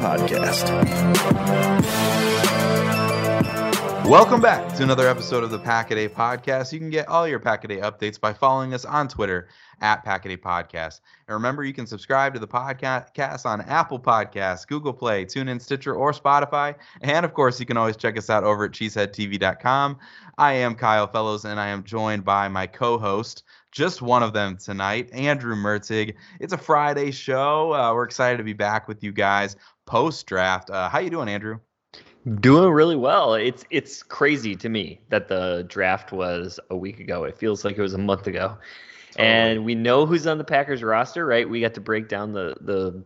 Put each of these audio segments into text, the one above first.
Podcast. Welcome back to another episode of the Pack a Podcast. You can get all your Pack a updates by following us on Twitter at Pack a Podcast. And remember, you can subscribe to the podcast on Apple Podcasts, Google Play, TuneIn, Stitcher, or Spotify. And of course, you can always check us out over at cheeseheadtv.com. I am Kyle Fellows, and I am joined by my co-host, just one of them tonight, Andrew Mertig. It's a Friday show. Uh, we're excited to be back with you guys post draft. Uh, how you doing, Andrew? Doing really well. It's it's crazy to me that the draft was a week ago. It feels like it was a month ago. Totally. And we know who's on the Packers roster, right? We got to break down the the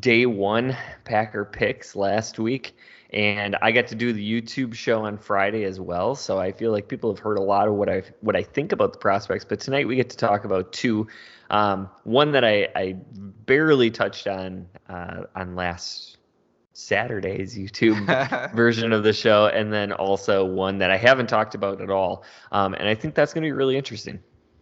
day one Packer picks last week and I got to do the YouTube show on Friday as well. So I feel like people have heard a lot of what I what I think about the prospects. But tonight we get to talk about two. Um, one that I, I barely touched on uh, on last Saturday's YouTube version of the show, and then also one that I haven't talked about at all. Um, and I think that's going to be really interesting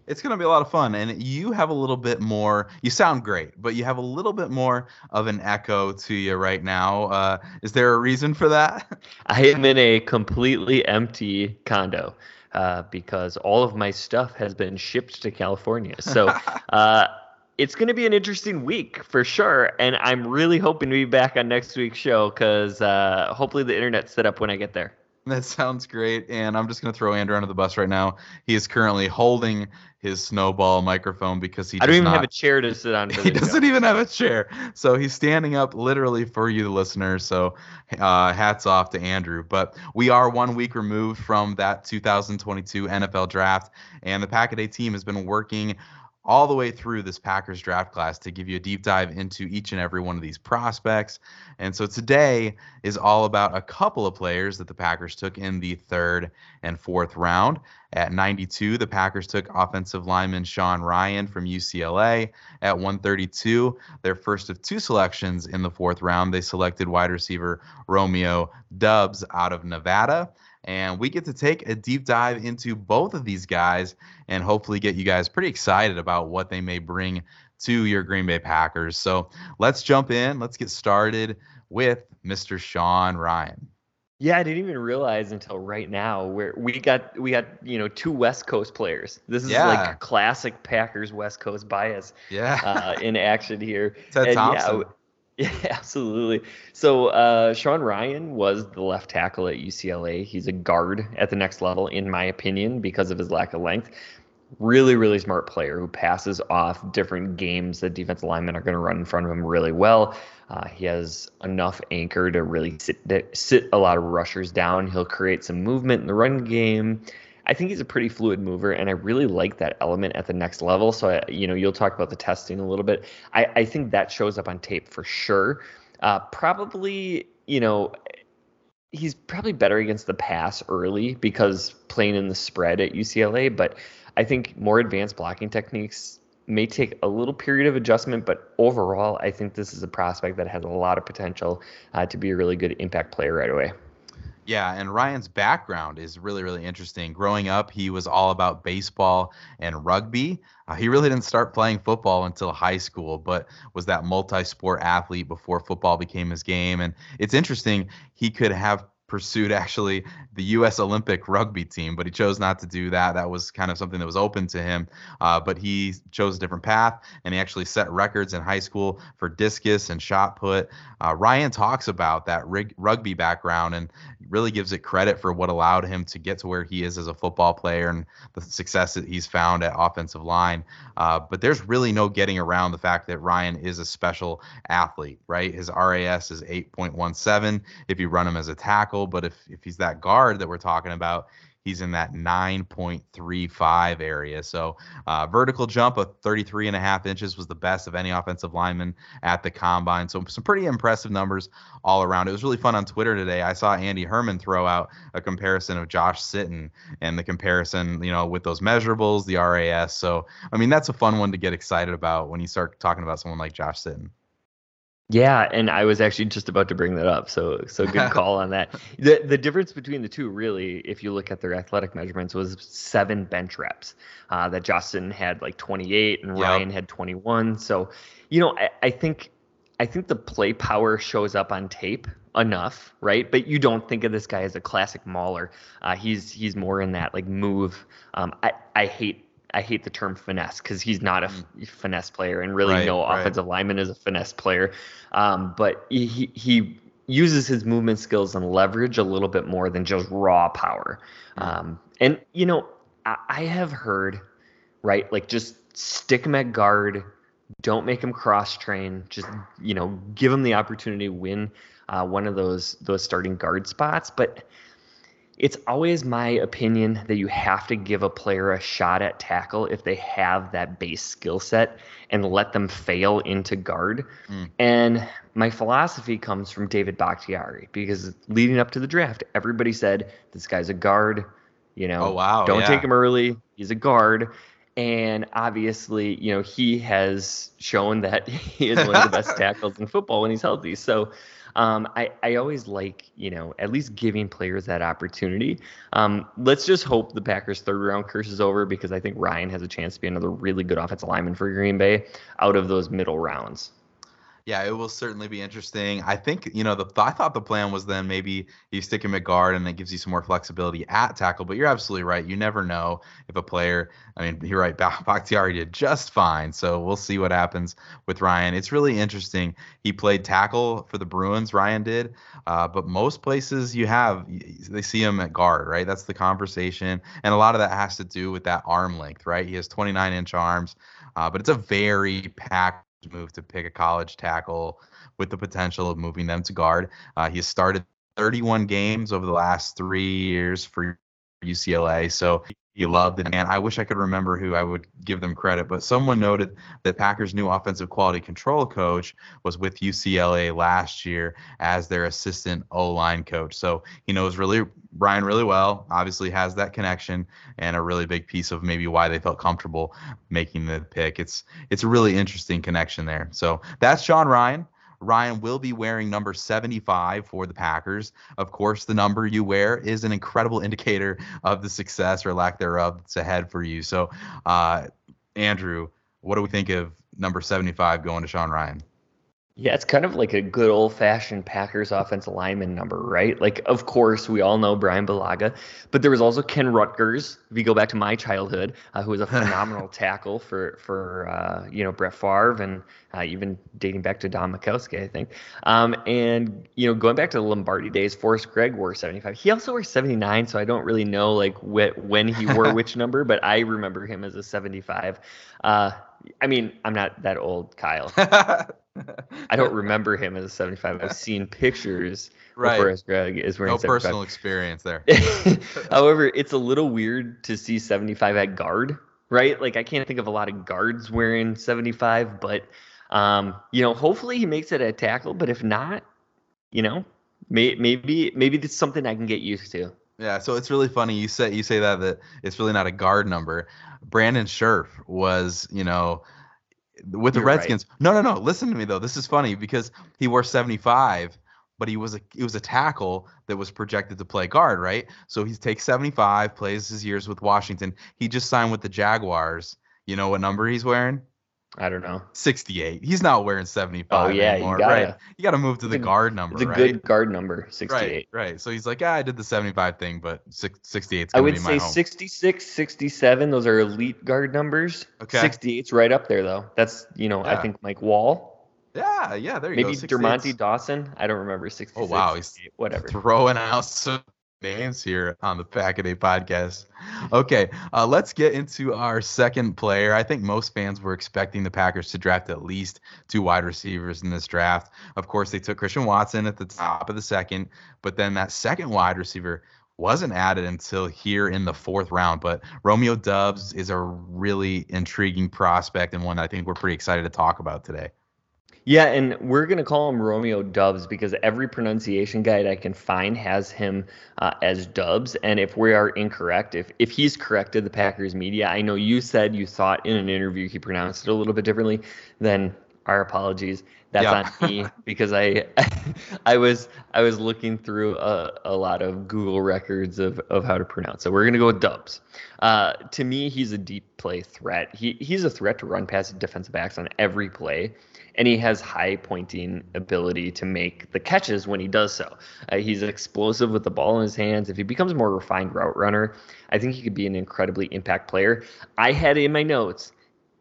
it's going to be a lot of fun. And you have a little bit more, you sound great, but you have a little bit more of an echo to you right now. Uh, is there a reason for that? I am in a completely empty condo. Uh, because all of my stuff has been shipped to California. So uh, it's going to be an interesting week for sure. And I'm really hoping to be back on next week's show because uh, hopefully the internet's set up when I get there. That sounds great. And I'm just going to throw Andrew under the bus right now. He is currently holding his snowball microphone because he I don't even not, have a chair to sit on. he doesn't even have a chair. So he's standing up literally for you, the listeners. So uh, hats off to Andrew. But we are one week removed from that 2022 NFL draft. And the Pack a Day team has been working all the way through this Packers draft class to give you a deep dive into each and every one of these prospects. And so today is all about a couple of players that the Packers took in the third and fourth round. At 92, the Packers took offensive lineman Sean Rhyan from UCLA. At 132, their first of two selections in the fourth round, they selected wide receiver Romeo Doubs out of Nevada. And we get to take a deep dive into both of these guys and hopefully get you guys pretty excited about what they may bring to your Green Bay Packers. So let's jump in. Let's get started with Mr. Sean Rhyan. Yeah, I didn't even realize until right now where we got we got you know two West Coast players. This is yeah. like classic Packers West Coast bias. Yeah, uh, in action here. Ted and Thompson. Yeah, Yeah, absolutely. So uh, Sean Rhyan was the left tackle at UCLA. He's a guard at the next level, in my opinion, because of his lack of length. Really, really smart player who passes off different games that defensive linemen are going to run in front of him really well. Uh, he has enough anchor to really sit sit a lot of rushers down. He'll create some movement in the run game. I think he's a pretty fluid mover, and I really like that element at the next level. So, I, you know, you'll talk about the testing a little bit. I, I think that shows up on tape for sure. Uh, probably, you know, he's probably better against the pass early because playing in the spread at UCLA, but I think more advanced blocking techniques may take a little period of adjustment, but overall, I think this is a prospect that has a lot of potential uh, to be a really good impact player right away. Yeah, and Rhyan's background is really, really interesting. Growing up, he was all about baseball and rugby. Uh, he really didn't start playing football until high school, but was that multi sport athlete before football became his game. And it's interesting, he could have pursued actually the U.S. Olympic rugby team, but he chose not to do that. That was kind of something that was open to him. Uh, but he chose a different path, and he actually set records in high school for discus and shot put. Uh, Rhyan talks about that rig- rugby background and really gives it credit for what allowed him to get to where he is as a football player and the success that he's found at offensive line. Uh, but there's really no getting around the fact that Rhyan is a special athlete, right? His RAS is 8.17 if you run him as a tackle, but if if he's that guard that we're talking about, He's in that 9.35 area. So uh, vertical jump of 33 and a half inches was the best of any offensive lineman at the combine. So some pretty impressive numbers all around. It was really fun on Twitter today. I saw Andy Herman throw out a comparison of Josh Sitton and the comparison, you know, with those measurables, the RAS. So I mean, that's a fun one to get excited about when you start talking about someone like Josh Sitton. Yeah, and I was actually just about to bring that up. So so good call on that. The the difference between the two really, if you look at their athletic measurements, was seven bench reps. Uh, that Josh Sitton had like 28 and yep. Rhyan had 21. So, you know, I, I think I think the play power shows up on tape enough, right? But you don't think of this guy as a classic mauler. Uh, he's he's more in that like move. Um, I I hate I hate the term finesse because he's not a mm. finesse player, and really right, no right. offensive lineman is a finesse player. Um, but he he uses his movement skills and leverage a little bit more than just raw power. Mm. Um, and you know, I, I have heard, right, like just stick him at guard, don't make him cross train, just you know, give him the opportunity to win uh, one of those those starting guard spots, but it's always my opinion that you have to give a player a shot at tackle if they have that base skill set and let them fail into guard. Mm. And my philosophy comes from David Bakhtiari because leading up to the draft, everybody said this guy's a guard. You know, oh, wow, don't yeah. take him early. He's a guard. And obviously, you know, he has shown that he is one of the best tackles in football when he's healthy. So um, I, I always like, you know, at least giving players that opportunity. Um, let's just hope the Packers' third round curse is over because I think Rhyan has a chance to be another really good offensive lineman for Green Bay out of those middle rounds yeah, it will certainly be interesting. I think you know the I thought the plan was then maybe you stick him at guard and it gives you some more flexibility at tackle. But you're absolutely right. You never know if a player. I mean, you're right. Bakhtiari did just fine. So we'll see what happens with Rhyan. It's really interesting. He played tackle for the Bruins. Rhyan did, uh, but most places you have they see him at guard. Right. That's the conversation, and a lot of that has to do with that arm length. Right. He has 29 inch arms, uh, but it's a very packed move to pick a college tackle with the potential of moving them to guard. Uh, he started 31 games over the last three years for UCLA, so he loved it. And I wish I could remember who I would give them credit, but someone noted that Packers' new offensive quality control coach was with UCLA last year as their assistant O line coach. So he knows really Rhyan really well. Obviously has that connection and a really big piece of maybe why they felt comfortable making the pick. It's it's a really interesting connection there. So that's Sean Rhyan. Rhyan will be wearing number 75 for the Packers. Of course, the number you wear is an incredible indicator of the success or lack thereof that's ahead for you. So, uh, Andrew, what do we think of number 75 going to Sean Rhyan? Yeah, it's kind of like a good old fashioned Packers offensive lineman number, right? Like, of course, we all know Brian Bulaga, but there was also Ken Ruettgers. If you go back to my childhood, uh, who was a phenomenal tackle for for uh, you know Brett Favre and uh, even dating back to Don Majkowski, I think. Um, and you know, going back to the Lombardi days, Forrest Gregg wore 75. He also wore 79, so I don't really know like wh- when he wore which number, but I remember him as a 75. Uh, I mean, I'm not that old, Kyle. I don't remember him as a 75. I've seen pictures right. of Forrest Gregg is wearing no 75. personal experience there. However, it's a little weird to see 75 at guard, right? Like I can't think of a lot of guards wearing 75, but um, you know, hopefully he makes it a tackle. But if not, you know, may, maybe maybe it's something I can get used to. Yeah, so it's really funny you say you say that that it's really not a guard number. Brandon Scherff was, you know, with the You're Redskins. Right. No, no, no. Listen to me though. This is funny because he wore 75 but he was a it was a tackle that was projected to play guard, right? So he takes 75, plays his years with Washington. He just signed with the Jaguars. You know what number he's wearing? I don't know. 68. He's not wearing 75 Oh, yeah, you gotta- right? You got to move to the a- guard number, It's a right? good guard number, 68. Right, right. So he's like, yeah, I did the 75 thing, but 68 I would be my say home. 66, 67, those are elite guard numbers. Okay. 68's right up there, though. That's, you know, I think Mike Wahle, Yeah, yeah. There you maybe go. 68's Dermontti Dawson. I don't remember 66. Oh, wow, he's whatever. throwing out some names here on the Pack a Day podcast. Okay, uh, let's get into our second player. I think most fans were expecting the Packers to draft at least two wide receivers in this draft. Of course, they took Christian Watson at the top of the second, but then that second wide receiver wasn't added until here in the fourth round. But Romeo Doubs is a really intriguing prospect and one I think we're pretty excited to talk about today. Yeah, and we're going to call him Romeo Doubs because every pronunciation guide I can find has him uh, as Doubs. And if we are incorrect, if, if he's corrected the Packers media, I know you said you thought in an interview he pronounced it a little bit differently, then our apologies. That's Yeah. on me because I I was I was looking through a, a lot of Google records of, of how to pronounce it. We're gonna go with Doubs. Uh, to me, he's a deep play threat. He he's a threat to run past defensive backs on every play and he has high pointing ability to make the catches when he does so. Uh, he's explosive with the ball in his hands. If he becomes a more refined route runner, I think he could be an incredibly impact player. I had in my notes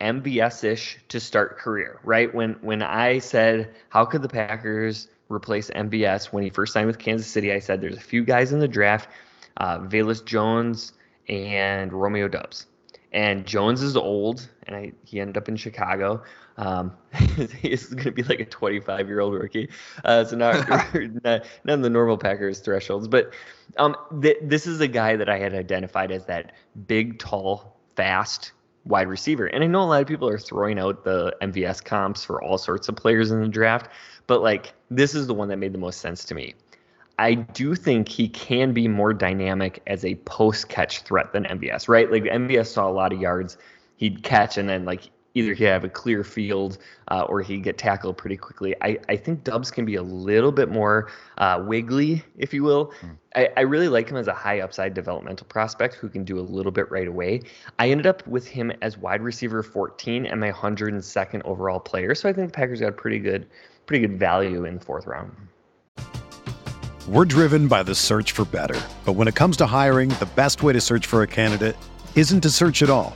MVS-ish to start career, right? When when I said how could the Packers replace MVS when he first signed with Kansas City, I said there's a few guys in the draft, uh, Velus Jones and Romeo Doubs. And Jones is old, and I, he ended up in Chicago. Um, he's going to be like a 25 year old rookie. Uh, so not, not not in the normal Packers thresholds, but um, th- this is a guy that I had identified as that big, tall, fast wide receiver. And I know a lot of people are throwing out the MVS comps for all sorts of players in the draft, but like this is the one that made the most sense to me. I do think he can be more dynamic as a post catch threat than MVS, right? Like MVS saw a lot of yards. He'd catch and then like either he'd have a clear field uh, or he'd get tackled pretty quickly. I, I think Doubs can be a little bit more uh, wiggly, if you will. I, I really like him as a high upside developmental prospect who can do a little bit right away. I ended up with him as wide receiver 14 and my 102nd overall player. So I think the Packers got pretty good, pretty good value in the fourth round. We're driven by the search for better. But when it comes to hiring, the best way to search for a candidate isn't to search at all.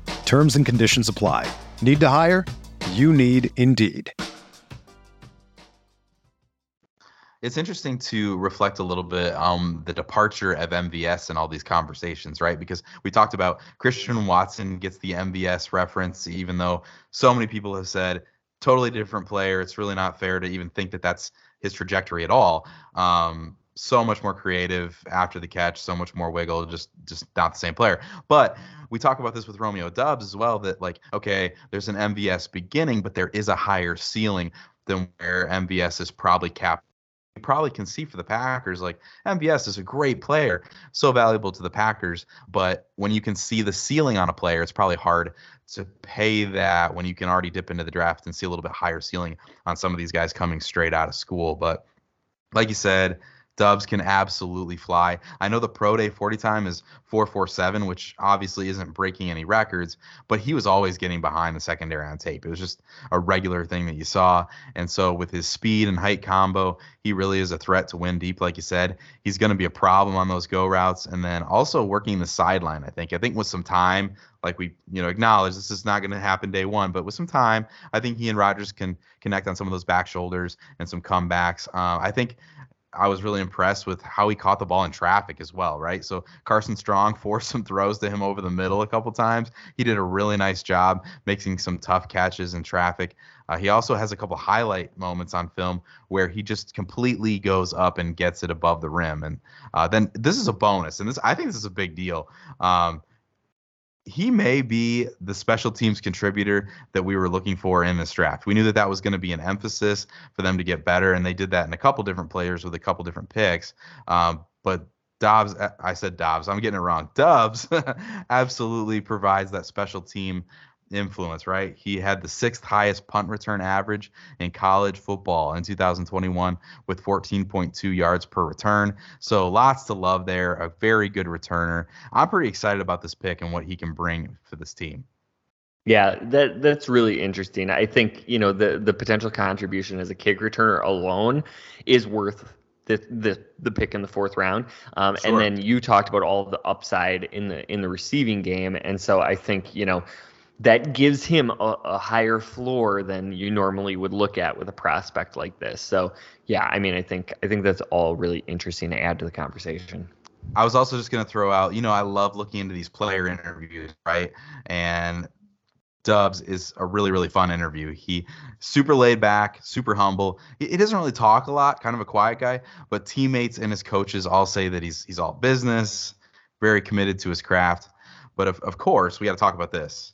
Terms and conditions apply. Need to hire? You need Indeed. it's interesting to reflect a little bit on the departure of MVS and all these conversations, right? Because we talked about Christian Watson gets the MVS reference, even though so many people have said totally different player. It's really not fair to even think that that's his trajectory at all. Um, so much more creative after the catch, so much more wiggle, just just not the same player. But we talk about this with Romeo Doubs as well. That like, okay, there's an MVS beginning, but there is a higher ceiling than where MVS is probably capped you probably can see for the Packers, like MVS is a great player, so valuable to the Packers. But when you can see the ceiling on a player, it's probably hard to pay that when you can already dip into the draft and see a little bit higher ceiling on some of these guys coming straight out of school. But like you said, Doubs can absolutely fly. I know the pro day 40 time is 447, which obviously isn't breaking any records, but he was always getting behind the secondary on tape. It was just a regular thing that you saw. And so with his speed and height combo, he really is a threat to win deep, like you said. He's going to be a problem on those go routes. And then also working the sideline, I think. I think with some time, like we you know acknowledge this is not going to happen day one but with some time i think he and Rodgers can connect on some of those back shoulders and some comebacks uh, i think I was really impressed with how he caught the ball in traffic as well, right? So Carson Strong forced some throws to him over the middle a couple times. He did a really nice job making some tough catches in traffic. Uh, he also has a couple highlight moments on film where he just completely goes up and gets it above the rim, and uh, then this is a bonus, and this I think this is a big deal. Um, he may be the special teams contributor that we were looking for in this draft. We knew that that was going to be an emphasis for them to get better, and they did that in a couple different players with a couple different picks. Um, but Dobbs, I said Dobbs, I'm getting it wrong. Dobbs absolutely provides that special team influence, right? He had the sixth highest punt return average in college football in 2021 with 14.2 yards per return. So lots to love there. A very good returner. I'm pretty excited about this pick and what he can bring for this team. Yeah, that that's really interesting. I think you know the the potential contribution as a kick returner alone is worth the the the pick in the fourth round. Um, sure. And then you talked about all the upside in the in the receiving game, and so I think you know that gives him a, a, higher floor than you normally would look at with a prospect like this. So yeah, I mean, I think I think that's all really interesting to add to the conversation. I was also just gonna throw out, you know, I love looking into these player interviews, right? And Doubs is a really really fun interview. He super laid back, super humble. He, he, doesn't really talk a lot, kind of a quiet guy, but teammates and his coaches all say that he's he's all business, very committed to his craft. But of, of course, we got to talk about this.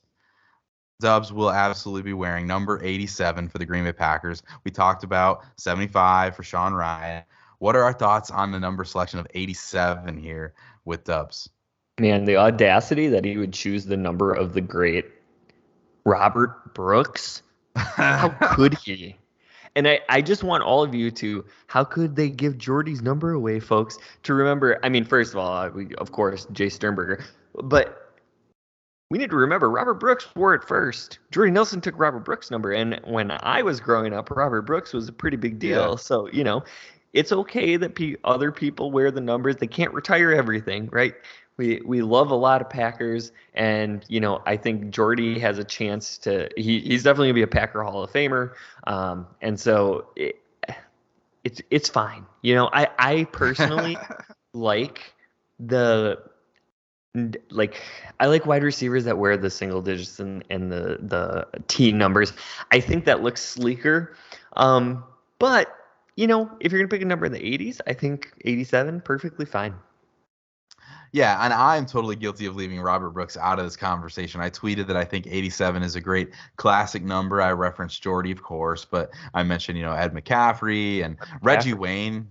Doubs will absolutely be wearing number 87 for the Green Bay Packers. We talked about 75 for Sean Rhyan. What are our thoughts on the number selection of 87 here with Doubs? Man, the audacity that he would choose the number of the great Robert Brooks. How could he? And I, I just want all of you to, how could they give Jordy's number away, folks? To remember, I mean, first of all, we, of course, Jace Sternberger, but we need to remember Robert Brooks wore it first. Jordy Nelson took Robert Brooks' number, and when I was growing up, Robert Brooks was a pretty big deal. Yeah. So you know, it's okay that pe- other people wear the numbers. They can't retire everything, right? We we love a lot of Packers, and you know, I think Jordy has a chance to. He, he's definitely gonna be a Packer Hall of Famer, um, and so it, it's it's fine. You know, I I personally like the like I like wide receivers that wear the single digits and, and the the T numbers. I think that looks sleeker. Um, but you know, if you're gonna pick a number in the 80s, I think 87 perfectly fine. Yeah, and I'm totally guilty of leaving Robert Brooks out of this conversation. I tweeted that I think 87 is a great classic number. I referenced Jordy, of course, but I mentioned, you know, Ed McCaffrey and McCaffrey. Reggie Wayne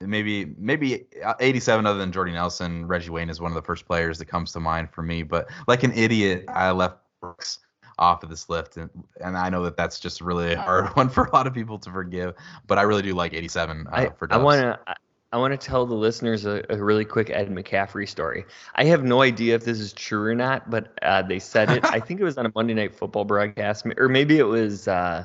maybe maybe uh, 87 other than Jordy Nelson, Reggie Wayne is one of the first players that comes to mind for me. But like an idiot, I left Brooks off of this list, and, and I know that that's just really a hard one for a lot of people to forgive. But I really do like 87 uh, I, for. Doubs. I want to. I want to tell the listeners a, a, really quick Ed McCaffrey story. I have no idea if this is true or not, but uh, they said it. I think it was on a Monday Night Football broadcast, or maybe it was uh,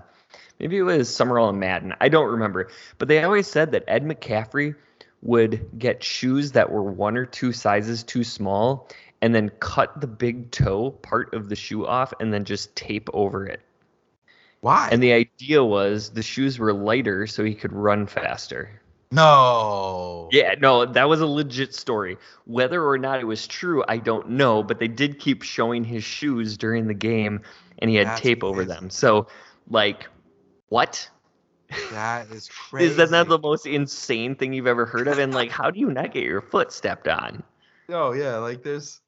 Maybe it was Summerall and Madden. I don't remember. But they always said that Ed McCaffrey would get shoes that were one or two sizes too small and then cut the big toe part of the shoe off and then just tape over it. Why? And the idea was the shoes were lighter so he could run faster. No. Yeah, no, that was a legit story. Whether or not it was true, I don't know, but they did keep showing his shoes during the game and he had That's tape over them. So, like, what? That is crazy. is that not the most insane thing you've ever heard of? And like, how do you not get your foot stepped on? Oh yeah, like there's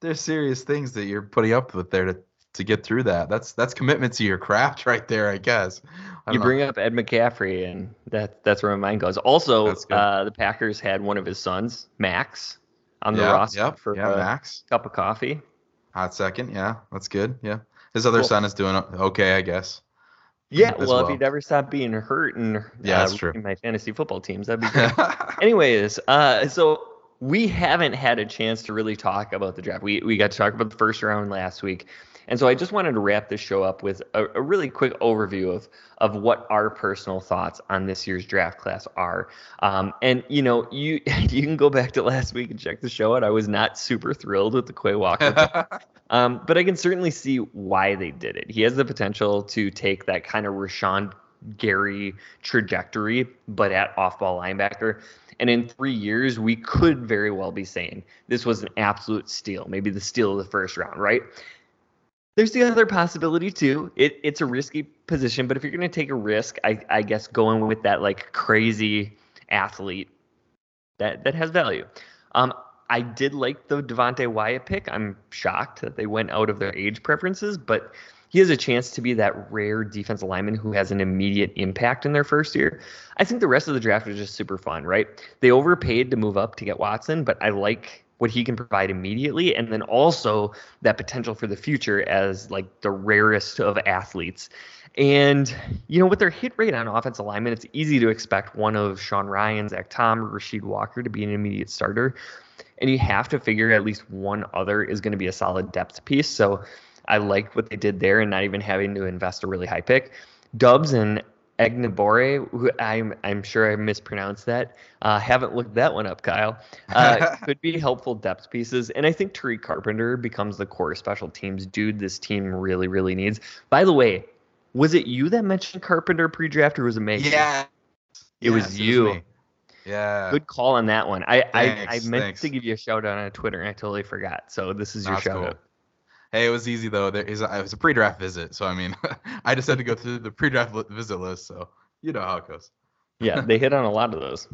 there's serious things that you're putting up with there to to get through that. That's that's commitment to your craft right there, I guess. I you bring know. up Ed McCaffrey, and that that's where my mind goes. Also, uh, the Packers had one of his sons, Max, on the yeah, roster yep, for yeah, Max. cup of coffee. Hot second, yeah, that's good. Yeah, his other cool. son is doing okay, I guess. Yeah, well, well, if he'd ever stop being hurt and yeah, uh, that's true. My fantasy football teams, that'd be great. Anyways, uh, so we haven't had a chance to really talk about the draft. We we got to talk about the first round last week. And so I just wanted to wrap this show up with a, a, really quick overview of of what our personal thoughts on this year's draft class are. Um, and you know, you you can go back to last week and check the show out. I was not super thrilled with the Quay Walker. um, but I can certainly see why they did it. He has the potential to take that kind of Rashan Gary trajectory, but at off-ball linebacker. And in three years, we could very well be saying this was an absolute steal, maybe the steal of the first round, right? There's the other possibility too. It, it's a risky position, but if you're going to take a risk, I, I guess going with that like crazy athlete that that has value. Um, I did like the Devonte Wyatt pick. I'm shocked that they went out of their age preferences, but he has a chance to be that rare defensive lineman who has an immediate impact in their first year. I think the rest of the draft was just super fun, right? They overpaid to move up to get Watson, but I like what he can provide immediately and then also that potential for the future as like the rarest of athletes. And you know with their hit rate on offensive alignment it's easy to expect one of sean rhyan zach tom or rasheed walker to be an immediate starter. And you have to figure at least one other is going to be a solid depth piece. So i like what they did there and not even having to invest a really high pick. Doubs and Enagbare, who I'm I'm sure I mispronounced that. Uh, haven't looked that one up, Kyle. Uh, could be helpful depth pieces, and I think Tariq Carpenter becomes the core special teams dude. This team really really needs. By the way, was it you that mentioned Carpenter pre-draft, or was it me? Yeah, it yes, was you. It was yeah. Good call on that one. I thanks, I, I meant thanks. to give you a shout out on Twitter and I totally forgot. So this is your That's shout cool. out. Hey, it was easy though. There is it was a pre-draft visit, so I mean, I just had to go through the pre-draft visit list, so you know how it goes. yeah, they hit on a lot of those.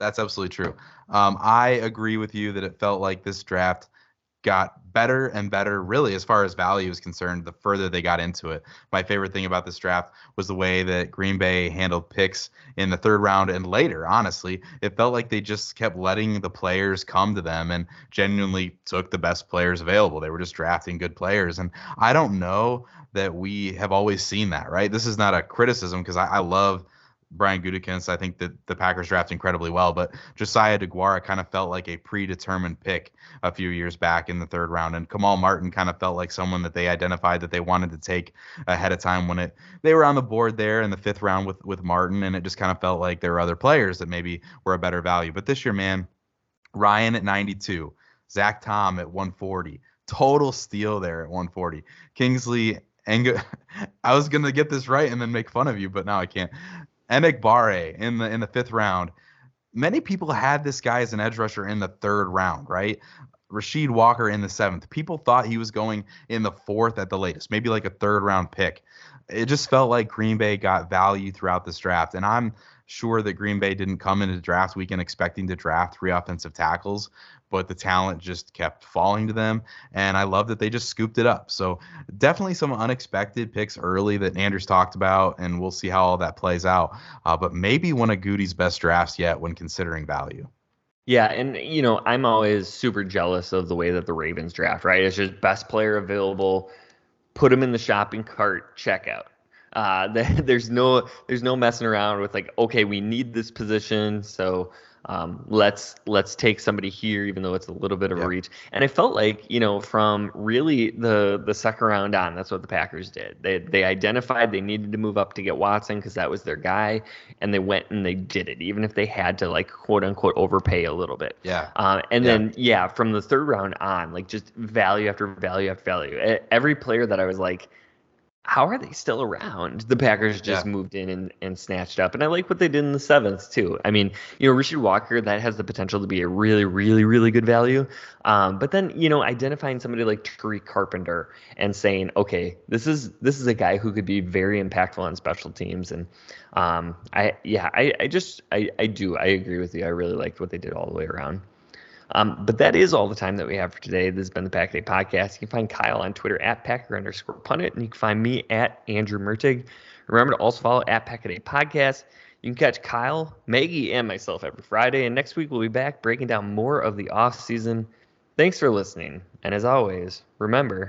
That's absolutely true. Um, I agree with you that it felt like this draft got better and better, really, as far as value is concerned, the further they got into it. My favorite thing about this draft was the way that Green Bay handled picks in the third round and later, honestly. It felt like they just kept letting the players come to them and genuinely took the best players available. They were just drafting good players. And I don't know that we have always seen that, right? This is not a criticism because I, I love – Brian Gutekunst. I think that the Packers draft incredibly well, but Josiah Deguara kind of felt like a predetermined pick a few years back in the third round, and Kamal Martin kind of felt like someone that they identified that they wanted to take ahead of time when it they were on the board there in the fifth round with with Martin, and it just kind of felt like there were other players that maybe were a better value. But this year, man, Rhyan at 92, Zach Tom at 140, total steal there at 140, Kingsley. Eng- I was gonna get this right and then make fun of you, but now I can't. Enagbare in the in the fifth round. Many people had this guy as an edge rusher in the third round, right? Rasheed Walker in the seventh. People thought he was going in the fourth at the latest, maybe like a third round pick. It just felt like Green Bay got value throughout this draft. And I'm sure that Green Bay didn't come into draft weekend expecting to draft three offensive tackles, but the talent just kept falling to them. And I love that they just scooped it up. So definitely some unexpected picks early that Anders talked about, and we'll see how all that plays out. Uh, but maybe one of Gutey's best drafts yet when considering value. Yeah, and you know, I'm always super jealous of the way that the Ravens draft, right? It's just best player available, put them in the shopping cart, checkout. Uh, there's no there's no messing around with like, okay, we need this position, so um, let's let's take somebody here, even though it's a little bit of a reach. And I felt like you know from really the the second round on, that's what the Packers did. They they identified they needed to move up to get Watson because that was their guy, and they went and they did it, even if they had to like quote unquote overpay a little bit. Yeah. Uh, and yeah. then yeah, from the third round on, like just value after value after value. Every player that I was like how are they still around? The Packers just yeah. moved in and, and snatched up. And I like what they did in the seventh, too. I mean, you know, Richard Walker, that has the potential to be a really, really, really good value. Um, but then, you know, identifying somebody like Tariq Carpenter and saying, okay, this is this is a guy who could be very impactful on special teams. And um, I, yeah, I, I just, I, I do. I agree with you. I really liked what they did all the way around. Um, but that is all the time that we have for today. This has been the Pack Day Podcast. You can find Kyle on Twitter at Packer underscore punit, and you can find me at Andrew Mertig. Remember to also follow at Pack Day Podcast. You can catch Kyle, Maggie, and myself every Friday. And next week we'll be back breaking down more of the off season. Thanks for listening. And as always, remember.